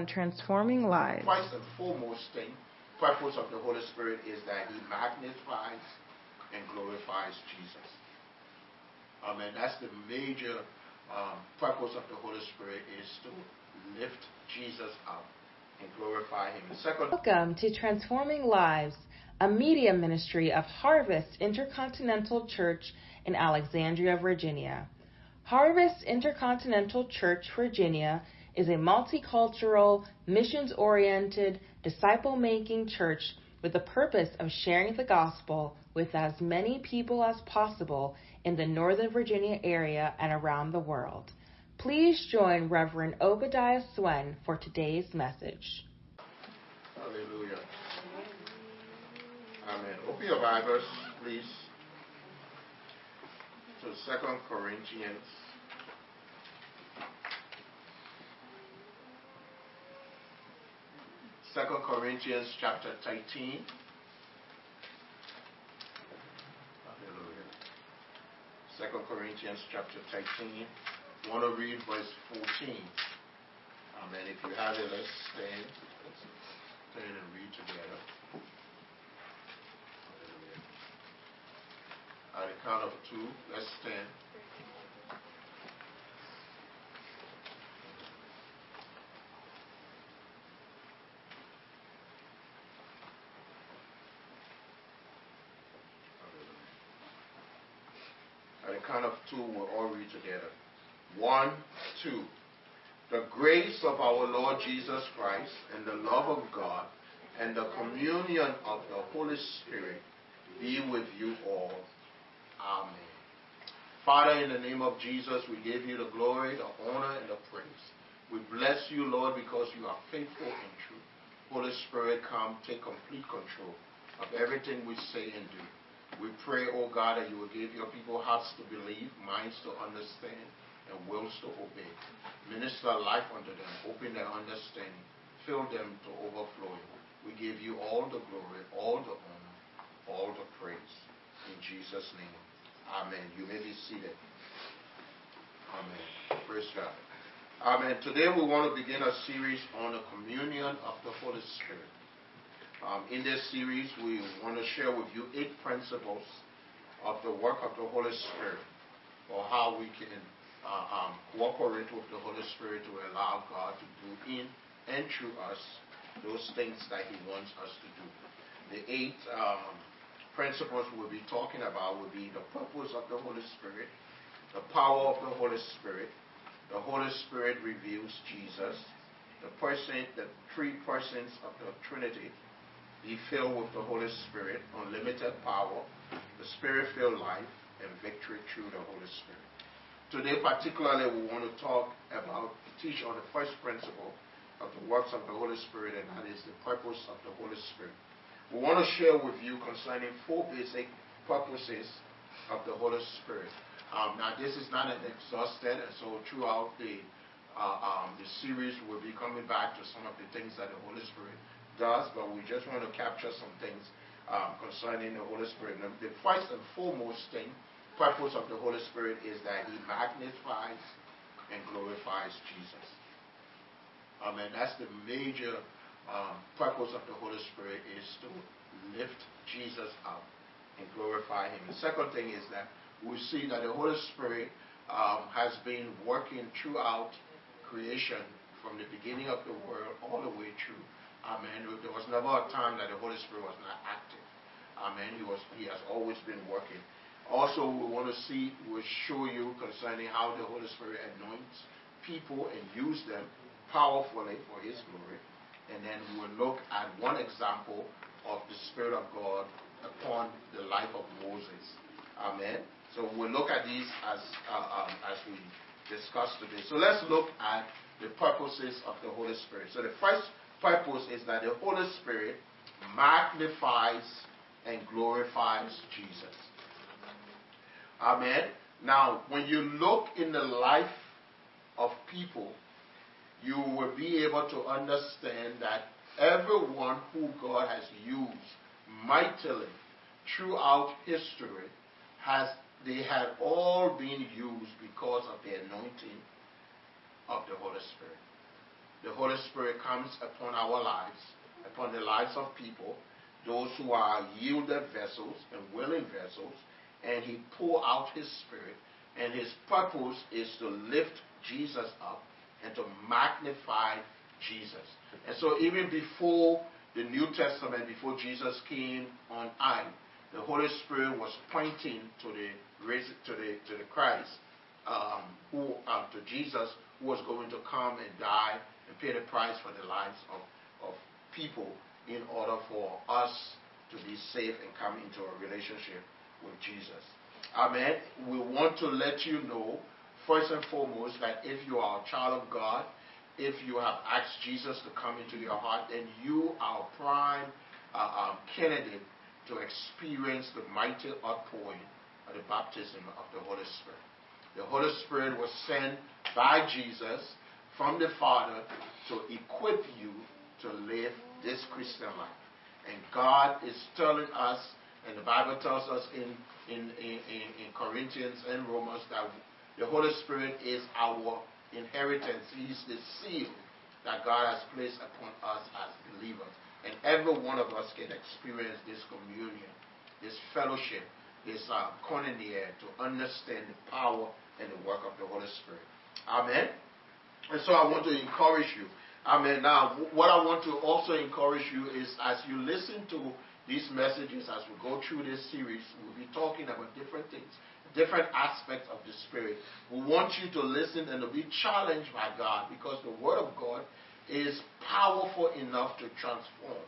Today on Transforming Lives. First and foremost thing, purpose of the Holy Spirit is that He magnifies and glorifies Jesus. Amen. That's the major um, purpose of the Holy Spirit is to lift Jesus up and glorify Him. Second, Welcome to Transforming Lives, a media ministry of Harvest Intercontinental Church in Alexandria, Virginia. Harvest Intercontinental Church, Virginia is a multicultural, missions oriented, disciple making church with the purpose of sharing the gospel with as many people as possible in the Northern Virginia area and around the world. Please join Reverend Obadiah Swen for today's message. hallelujah. Amen. Open your Bibles, please, to Second Corinthians. Second Corinthians chapter 13. Hallelujah. Second Corinthians chapter 13. I want to read verse 14. Amen. If you have it, let's stand. Let's stand and read together. Hallelujah. At the count of two, let's stand. At the count of two, we'll all read together. One, two. The grace of our Lord Jesus Christ and the love of God and the communion of the Holy Spirit be with you all. Amen. Father, in the name of Jesus, we give you the glory, the honor, and the praise. We bless you, Lord, because you are faithful and true. Holy Spirit, come take complete control of everything we say and do. We pray, oh God, that you will give your people hearts to believe, minds to understand, and wills to obey. Minister life unto them, open their understanding, fill them to overflowing. We give you all the glory, all the honor, all the praise. In Jesus' name. Amen. You may be seated. Amen. Praise God. Amen. Today we want to begin a series on the communion of the Holy Spirit. Um, in this series, we want to share with you eight principles of the work of the Holy Spirit, or how we can uh, um, cooperate with the Holy Spirit to allow God to do in and through us those things that He wants us to do. The eight um, principles we'll be talking about will be the purpose of the Holy Spirit, the power of the Holy Spirit, the Holy Spirit reveals Jesus, the person, the three persons of the Trinity, be filled with the Holy Spirit, unlimited power, the Spirit-filled life, and victory through the Holy Spirit. Today, particularly, we want to talk about, teach on the first principle of the works of the Holy Spirit, and that is the purpose of the Holy Spirit. We want to share with you concerning four basic purposes of the Holy Spirit. Um, now, this is not an exhausted, and so throughout the uh, um, the series, we'll be coming back to some of the things that the Holy Spirit does, but we just want to capture some things um, concerning the Holy Spirit. Now, the first and foremost thing, purpose of the Holy Spirit is that He magnifies and glorifies Jesus. Amen. That's the major um, purpose of the Holy Spirit is to lift Jesus up and glorify Him. The second thing is that we see that the Holy Spirit um, has been working throughout creation from the beginning of the world all the way through. Amen. There was never a time that the Holy Spirit was not active. Amen. He was. He has always been working. Also, we want to see, we'll show you concerning how the Holy Spirit anoints people and use them powerfully for His glory. And then we'll look at one example of the Spirit of God upon the life of Moses. Amen. So we'll look at these as uh, um, as we discuss today. So let's look at the purposes of the Holy Spirit. So the first purpose is that the Holy Spirit magnifies and glorifies Jesus. Amen. Now, when you look in the life of people, you will be able to understand that everyone who God has used mightily throughout history has they have all been used because of the anointing of the Holy Spirit. The Holy Spirit comes upon our lives, upon the lives of people, those who are yielded vessels and willing vessels, and He pour out His Spirit. And His purpose is to lift Jesus up and to magnify Jesus. And so, even before the New Testament, before Jesus came on earth, the Holy Spirit was pointing to the to the to the Christ, um, who uh, to Jesus, who was going to come and die and pay the price for the lives of, of people in order for us to be safe and come into a relationship with Jesus. Amen. We want to let you know, first and foremost, that if you are a child of God, if you have asked Jesus to come into your heart, then you are a prime uh, um, candidate to experience the mighty outpouring of the baptism of the Holy Spirit. The Holy Spirit was sent by Jesus from the Father to equip you to live this Christian life. And God is telling us, and the Bible tells us in, in, in, in Corinthians and Romans that the Holy Spirit is our inheritance. He's the seal that God has placed upon us as believers. And every one of us can experience this communion, this fellowship, this uh, koinonia to understand the power and the work of the Holy Spirit. Amen. And so I want to encourage you Amen. Now, what I want to also encourage you is as you listen to these messages, as we go through this series, we'll be talking about different things, different aspects of the Spirit. We want you to listen and to be challenged by God because the Word of God is powerful enough to transform.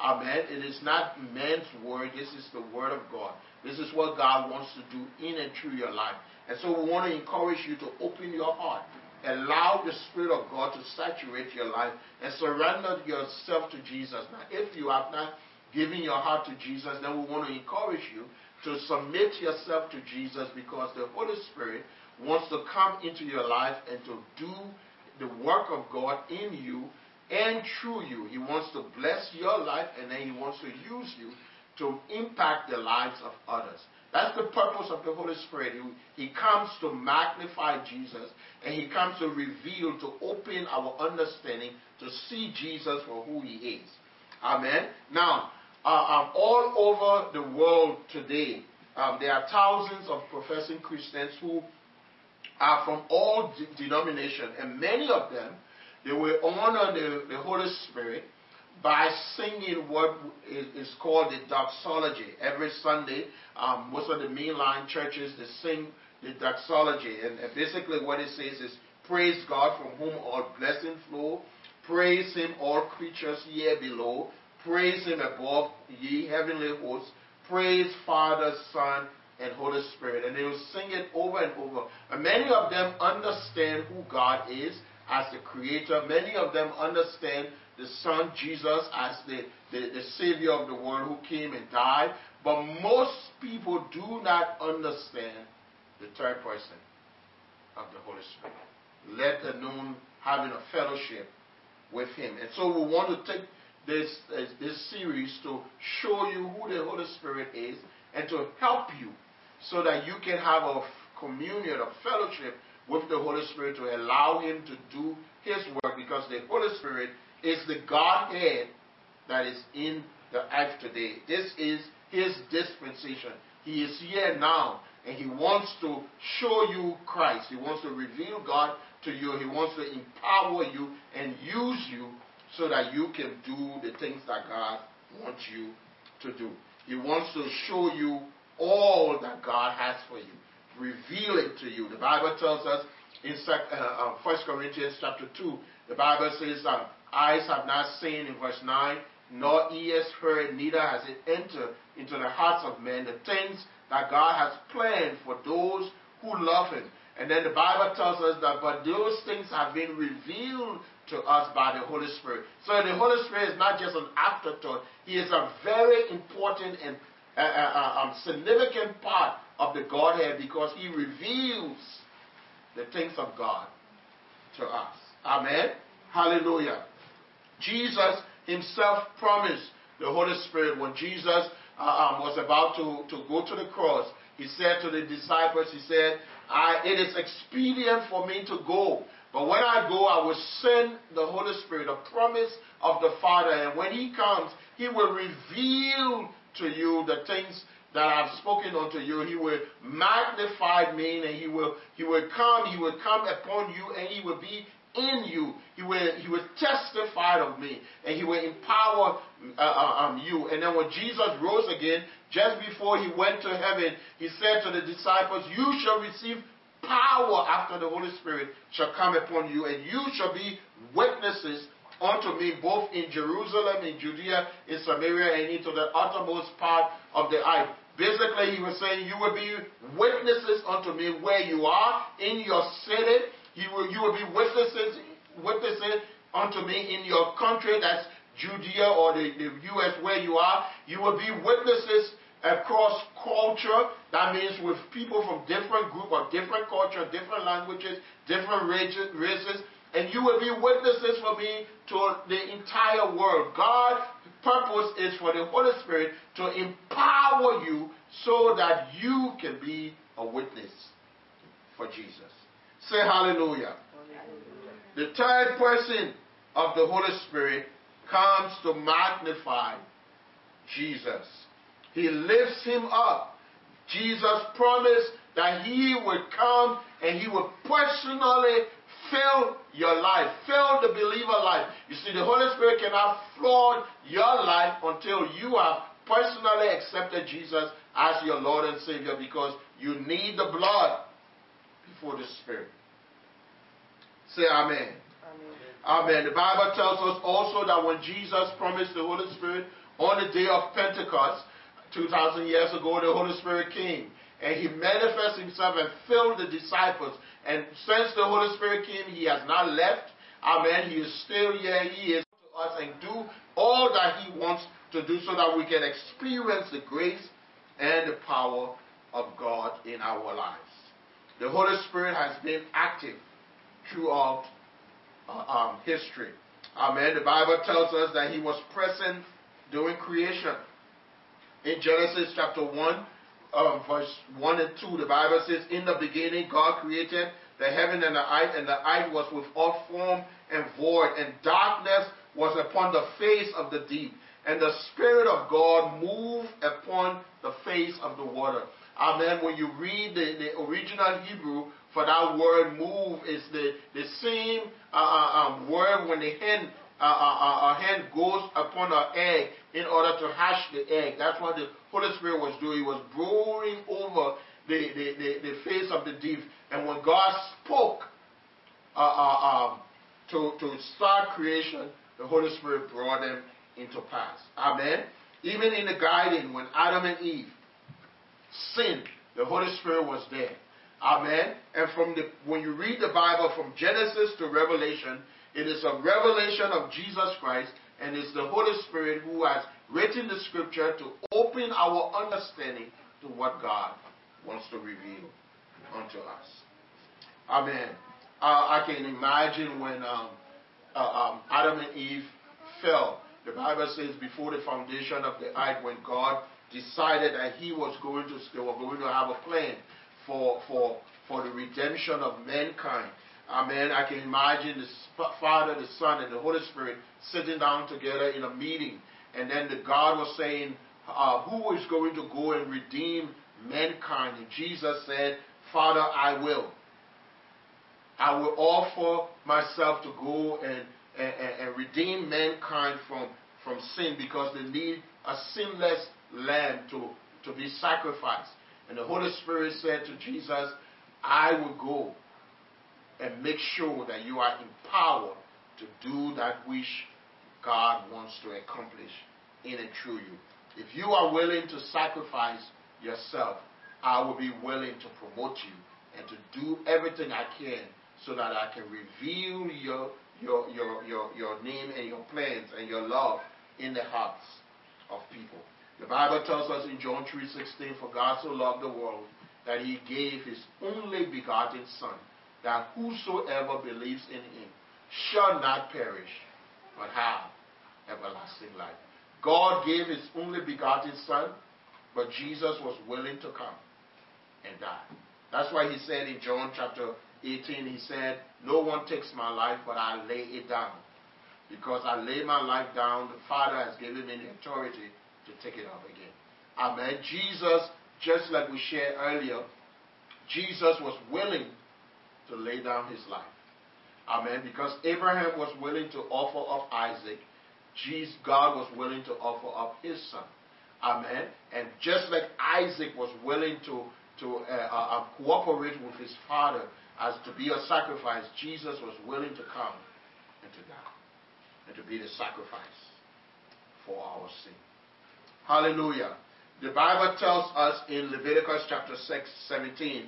Amen. It is not man's word. This is the word of God. This is what God wants to do in and through your life. And so we want to encourage you to open your heart Allow the Spirit of God to saturate your life and surrender yourself to Jesus. Now, if you have not given your heart to Jesus, then we want to encourage you to submit yourself to Jesus because the Holy Spirit wants to come into your life and to do the work of God in you and through you. He wants to bless your life and then He wants to use you to impact the lives of others. That's the purpose of the Holy Spirit. He, he comes to magnify Jesus and He comes to reveal, to open our understanding to see Jesus for who He is. Amen. Now, uh, um, all over the world today, um, there are thousands of professing Christians who are from all de- denominations, and many of them they will honor the, the Holy Spirit by singing what is called the doxology. Every Sunday, um, most of the mainline churches they sing the doxology, and, basically what it says is, "Praise God from whom all blessings flow. Praise Him, all creatures here below. Praise Him above, ye heavenly hosts. Praise Father, Son, and Holy Spirit." And they will sing it over and over. And many of them understand who God is as the Creator. Many of them understand the Son Jesus as the, the, the Savior of the world who came and died. But most people do not understand the third person of the Holy Spirit, let alone having a fellowship with Him. And so we want to take this, this series to show you who the Holy Spirit is and to help you so that you can have a communion, a fellowship with the Holy Spirit to allow Him to do His work because the Holy Spirit is the Godhead that is in the earth today. This is His dispensation. He is here now, and He wants to show you Christ. He wants to reveal God to you. He wants to empower you and use you so that you can do the things that God wants you to do. He wants to show you all that God has for you, reveal it to you. The Bible tells us in uh, uh, 1 Corinthians chapter 2, the Bible says, um, eyes have not seen in verse 9, nor ears heard, neither has it entered into the hearts of men the things that God has planned for those who love Him. And then the Bible tells us that, but those things have been revealed to us by the Holy Spirit. So the Holy Spirit is not just an afterthought, He is a very important and uh, uh, uh um, significant part of the Godhead because He reveals the things of God to us. Amen. Hallelujah. Jesus himself promised the Holy Spirit when Jesus uh, um, was about to, to go to the cross. He said to the disciples, He said, It is expedient for me to go But when I go, I will send the Holy Spirit, a promise of the Father. And when He comes, He will reveal to you the things that I've spoken unto you. He will magnify me, and He will He will come. He will come upon you, and He will be in you. He will He will testify of me, and He will empower uh, uh, um, you. And then when Jesus rose again, just before He went to heaven, He said to the disciples, "You shall receive power after the Holy Spirit shall come upon you, and you shall be witnesses unto me both in Jerusalem, in Judea, in Samaria, and into the uttermost part of the earth. Basically, he was saying, You will be witnesses unto me where you are, in your city. You will, you will be witnesses, witnesses unto me in your country, that's Judea or the, the U.S., where you are. You will be witnesses across culture. That means with people from different group or different culture, different languages, different races. And you will be witnesses for me to the entire world. God's purpose is for the Holy Spirit to empower you so that you can be a witness for Jesus. Say hallelujah. hallelujah. The third person of the Holy Spirit comes to magnify Jesus. He lifts him up. Jesus promised that he would come and he would personally fill your life, fill the believer life. You see, the Holy Spirit cannot flood your life until you have personally accepted Jesus as your Lord and Savior because you need the blood before the Spirit. Say amen. Amen. Amen. The Bible tells us also that when Jesus promised the Holy Spirit on the day of Pentecost, 2,000 years ago, the Holy Spirit came and he manifested himself and filled the disciples. And since the Holy Spirit came, he has not left. Amen. He is still here. He is to us and do all that he wants to do so that we can experience the grace and the power of God in our lives. The Holy Spirit has been active throughout uh, um, history. Amen. The Bible tells us that he was present during creation. In Genesis chapter 1, um, verse 1 and 2, the Bible says, In the beginning, God created the heaven and the earth, and the earth was without form and void, and darkness was upon the face of the deep. And the Spirit of God moved upon the face of the water. Amen. When you read the, the original Hebrew for that word move, is the, the same uh, uh um, word when the hen a, a hen goes upon an egg in order to hatch the egg. That's what the Holy Spirit was doing. He was brewing over the, the, the, the face of the deep. And when God spoke uh, uh, um, to, to start creation, the Holy Spirit brought them into pass. Amen. Even in the garden, when Adam and Eve sinned, the Holy Spirit was there. Amen. And from the when you read the Bible from Genesis to Revelation, it is a revelation of Jesus Christ, and it's the Holy Spirit who has written the scripture to open our understanding to what God wants to reveal unto us. Amen. Uh, I can imagine when um, uh, um, Adam and Eve fell. The Bible says before the foundation of the earth, when God decided that He was going to, they were going to have a plan for for for the redemption of mankind. Amen. I can imagine the Father, the Son, and the Holy Spirit sitting down together in a meeting. And then the God was saying, uh, Who is going to go and redeem mankind? And Jesus said, Father, I will. I will offer myself to go and, and, and redeem mankind from, from sin because they need a sinless lamb to, to be sacrificed. And the Holy Spirit said to Jesus, I will go and make sure that you are empowered to do that which God wants to accomplish in and through you. If you are willing to sacrifice yourself, I will be willing to promote you and to do everything I can so that I can reveal your, your, your, your, your name and your plans and your love in the hearts of people. The Bible tells us in John 3.16, For God so loved the world that he gave his only begotten Son, that whosoever believes in him shall not perish, but have everlasting life. God gave his only begotten Son, but Jesus was willing to come and die. That's why he said in John chapter 18, he said, No one takes my life, but I lay it down. Because I lay my life down, the Father has given me the authority to take it up again. Amen. Jesus, just like we shared earlier, Jesus was willing to lay down his life. Amen. Because Abraham was willing to offer up Isaac, Jesus, God was willing to offer up his son. Amen. And just like Isaac was willing to, to uh, uh, uh, cooperate with his father as to be a sacrifice, Jesus was willing to come and to die and to be the sacrifice for our sin. Hallelujah. The Bible tells us in Leviticus chapter 6, 17,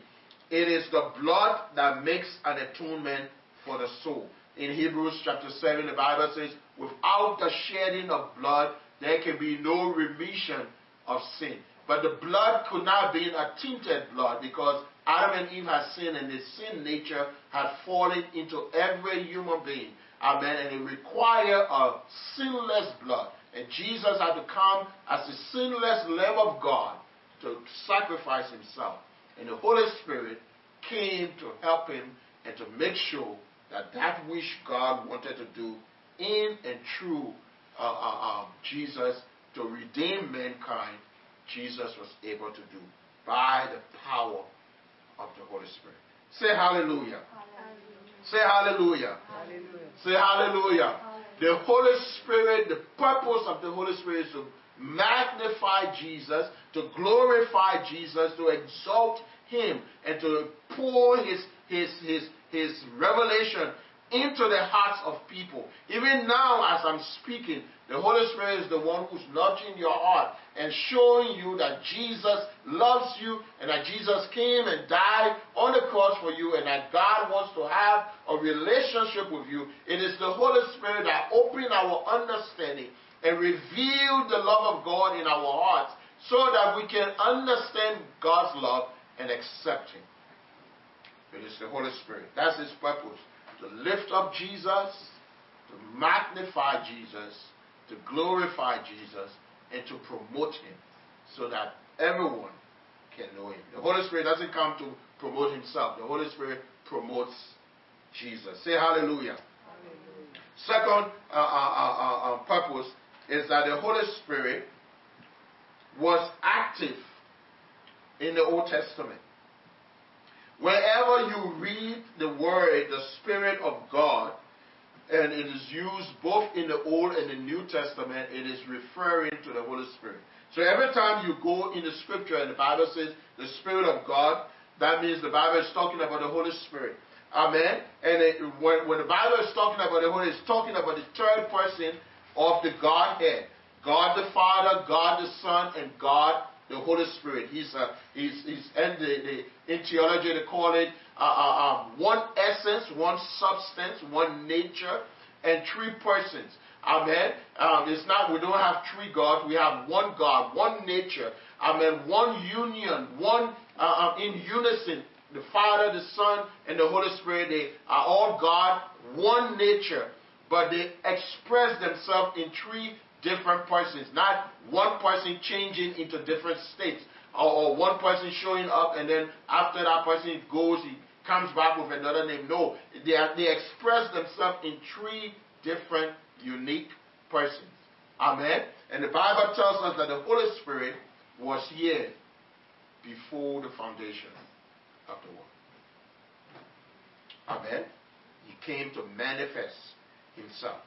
it is the blood that makes an atonement for the soul. In Hebrews chapter 7, the Bible says, without the shedding of blood, there can be no remission of sin. But the blood could not be a tainted blood because Adam and Eve had sinned and the sin nature had fallen into every human being. Amen. And it required a sinless blood. And Jesus had to come as the sinless Lamb of God to sacrifice himself. And the Holy Spirit came to help him and to make sure that that which God wanted to do in and through uh, uh, um, Jesus to redeem mankind, Jesus was able to do by the power of the Holy Spirit. Say hallelujah. hallelujah. Say hallelujah. hallelujah. Say hallelujah. hallelujah. The Holy Spirit, the purpose of the Holy Spirit is to magnify Jesus, to glorify Jesus, to exalt him, and to pour his, his, his, his revelation into the hearts of people. Even now, as I'm speaking, the Holy Spirit is the one who's nudging your heart and showing you that Jesus loves you and that Jesus came and died on the cross for you and that God wants to have a relationship with you. It is the Holy Spirit that opened our understanding and revealed the love of God in our hearts so that we can understand God's love and accept Him. It is the Holy Spirit. That's His purpose to lift up Jesus, to magnify Jesus, to glorify Jesus, and to promote him so that everyone can know him. The Holy Spirit doesn't come to promote himself, the Holy Spirit promotes Jesus. Say hallelujah. hallelujah. Second uh, uh, uh, uh, purpose is that the Holy Spirit was active in the Old Testament. Wherever you read the word, the Spirit of God, and it is used both in the Old and the New Testament, it is referring to the Holy Spirit. So every time you go in the scripture and the Bible says the Spirit of God, that means the Bible is talking about the Holy Spirit. Amen. And it, when, when the Bible is talking about the Holy, Spirit, it's talking about the third person of the Godhead. God the Father, God the Son, and God the Holy Spirit. He's, uh, he's, he's and the, the, in theology they call it uh, uh, um, one essence, one substance, one nature, and three persons. Amen. Um, it's not we don't have three gods. We have one God, one nature. Amen. One union, one uh, uh, in unison. The Father, the Son, and the Holy Spirit. They are all God, one nature, but they express themselves in three different persons, not one person changing into different states, or, or, one person showing up and then after that person goes, he comes back with another name. No, they, are, they express themselves in three different, unique persons. Amen. And the Bible tells us that the Holy Spirit was here before the foundation of the world. Amen. He came to manifest himself.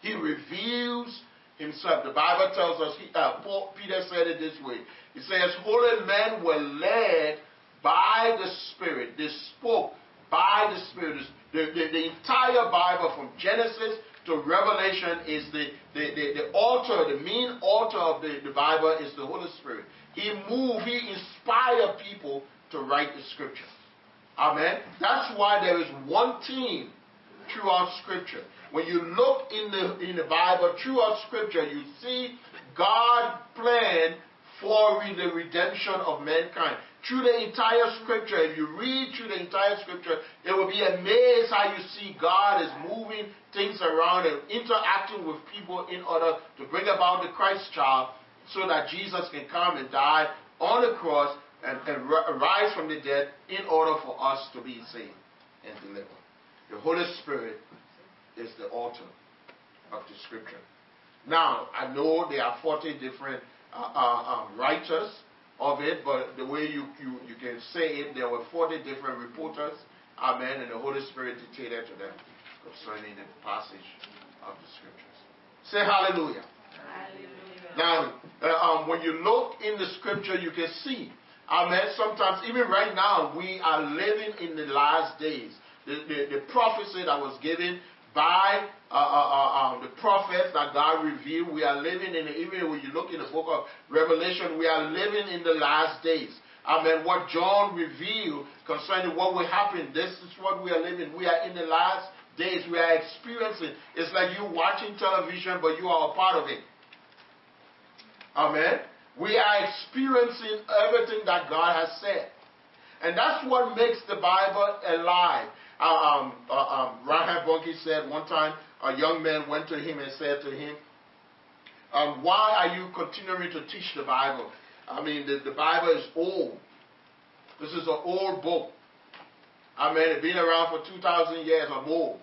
He reveals himself. The Bible tells us, he, uh, Paul, Peter said it this way. He says, Holy men were led by the Spirit. They spoke by the Spirit. The, the, the entire Bible from Genesis to Revelation is the, the, the, the altar, the main altar of the, the Bible is the Holy Spirit. He moved, he inspired people to write the scripture. Amen. That's why there is one team throughout Scripture. When you look in the in the Bible throughout Scripture, you see God plan for the redemption of mankind. Through the entire Scripture, if you read through the entire Scripture, it will be amazed how you see God is moving things around and interacting with people in order to bring about the Christ child so that Jesus can come and die on the cross and, and rise from the dead in order for us to be saved. and delivered. The Holy Spirit is the author of the scripture. Now, I know there are 40 different uh, uh, um, writers of it, but the way you, you, you can say it, there were 40 different reporters, amen, and the Holy Spirit dictated to them concerning the passage of the scriptures. Say hallelujah. hallelujah. Now, uh, um, when you look in the scripture, you can see, amen, sometimes, even right now, we are living in the last days. The, the, the prophecy that was given by uh, uh, uh, um, the prophets that God revealed. We are living in, the, even when you look in the book of Revelation, we are living in the last days. I what John revealed concerning what will happen, this is what we are living. We are in the last days. We are experiencing. It's like you watching television, but you are a part of it. Amen. We are experiencing everything that God has said. And that's what makes the Bible alive. Um, uh, um, Reinhard Bonnke said one time a young man went to him and said to him, um, Why are you continuing to teach the Bible? I mean, the, the Bible is old. This is an old book. I mean, it's been around for 2,000 years or more.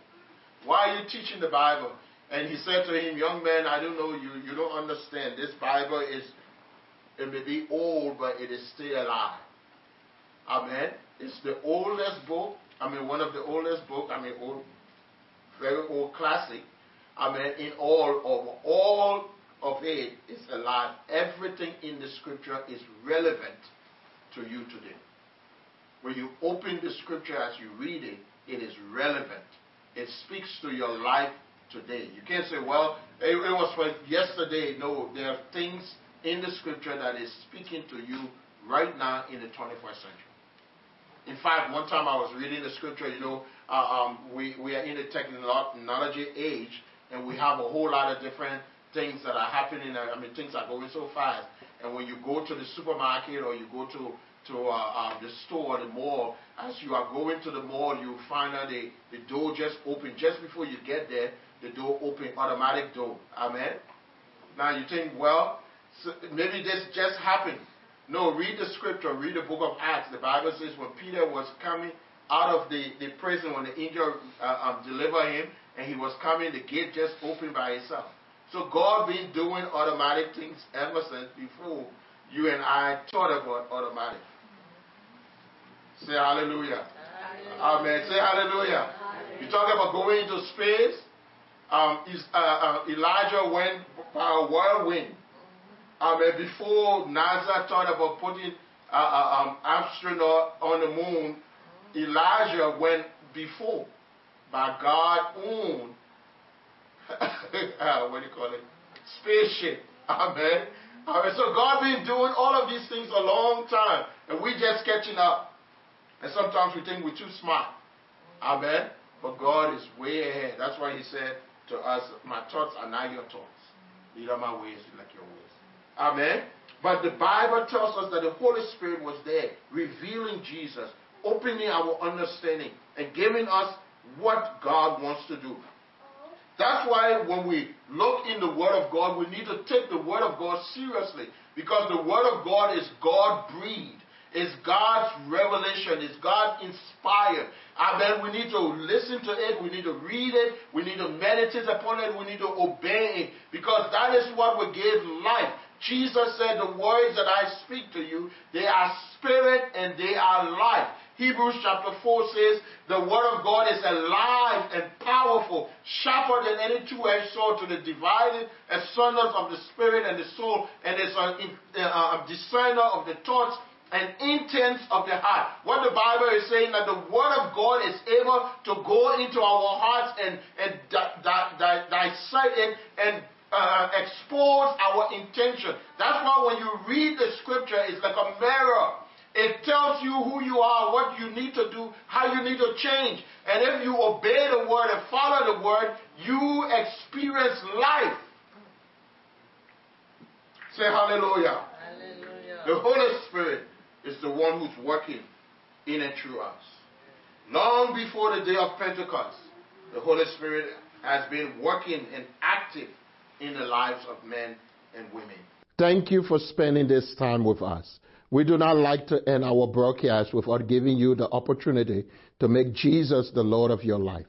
Why are you teaching the Bible? And he said to him, Young man, I don't know, you, you don't understand. This Bible is, it may be old, but it is still alive. Amen. It's the oldest book I mean, one of the oldest books, I mean, old, very old classic. I mean, in all of all of it is alive. Everything in the scripture is relevant to you today. When you open the scripture as you read it, it is relevant. It speaks to your life today. You can't say, well, it, it was for yesterday. No, there are things in the scripture that is speaking to you right now in the 21st century. In fact, one time I was reading the scripture, you know, uh, um, we, we are in the technology age, and we have a whole lot of different things that are happening. I mean, things are going so fast. And when you go to the supermarket or you go to to uh, um, the store, the mall, as you are going to the mall, you find out the, the door just open. Just before you get there, the door open, automatic door. Amen? Now you think, well, so maybe this just happened. No, read the scripture, read the book of Acts. The Bible says when Peter was coming out of the, the prison, when the angel uh, um, delivered him, and he was coming, the gate just opened by itself. So God been doing automatic things ever since before you and I thought about automatic. Say hallelujah. hallelujah. Amen. Say hallelujah. hallelujah. You talk about going into space. Um, is, uh, uh, Elijah went by a whirlwind um, before NASA thought about putting uh, uh, um, astronaut on the moon, Elijah went before by God own uh, what do you call it? Spaceship. Amen. Amen. So God been doing all of these things a long time, and we just catching up. And sometimes we think we're too smart. Amen. But God is way ahead. That's why He said to us, "My thoughts are not your thoughts. Neither my ways like your ways." Amen. But the Bible tells us that the Holy Spirit was there, revealing Jesus, opening our understanding, and giving us what God wants to do. That's why when we look in the Word of God, we need to take the Word of God seriously. Because the Word of God is God breathed. It's God's revelation. It's God inspired. Then we need to listen to it. We need to read it. We need to meditate upon it. We need to obey it. Because that is what will give life. Jesus said, The words that I speak to you, they are spirit and they are life. Hebrews chapter 4 says, The word of God is alive and powerful, sharper than any two edged sword to the dividing asunder of the spirit and the soul, and is a, uh, a discerner of the thoughts and intents of the heart. What the Bible is saying that the Word of God is able to go into our hearts and, and di- di- di- dissect it and uh, expose our intention. That's why when you read the scripture, it's like a mirror. It tells you who you are, what you need to do, how you need to change. And if you obey the word and follow the word, you experience life. Say hallelujah. hallelujah. The Holy Spirit is the one who's working in and through us. Long before the day of Pentecost, the Holy Spirit has been working and active in the lives of men and women. Thank you for spending this time with us. We do not like to end our broadcast without giving you the opportunity to make Jesus the Lord of your life.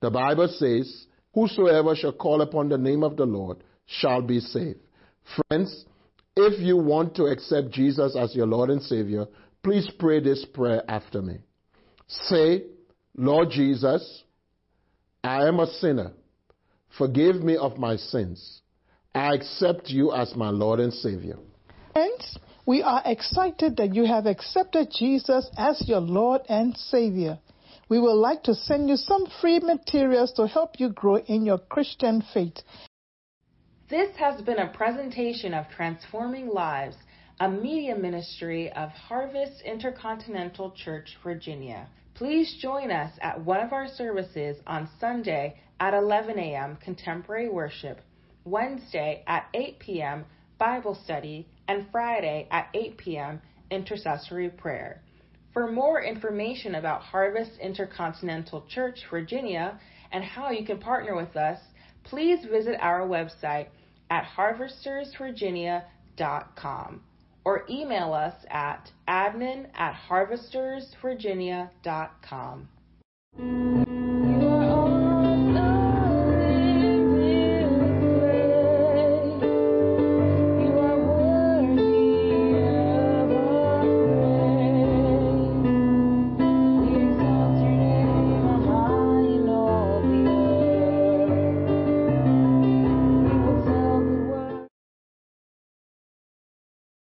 The Bible says, Whosoever shall call upon the name of the Lord shall be saved. Friends, if you want to accept Jesus as your Lord and Savior, please pray this prayer after me. Say, Lord Jesus, I am a sinner. Forgive me of my sins. I accept you as my Lord and Savior. Friends, we are excited that you have accepted Jesus as your Lord and Savior. We would like to send you some free materials to help you grow in your Christian faith. This has been a presentation of Transforming Lives, a media ministry of Harvest Intercontinental Church, Virginia. Please join us at one of our services on Sunday at 11 a.m. Contemporary Worship, Wednesday at 8 p.m. Bible Study, and Friday at 8 p.m. Intercessory Prayer. For more information about Harvest Intercontinental Church, Virginia, and how you can partner with us, please visit our website at harvestersvirginia.com or email us at admin at harvestersvirginia.com.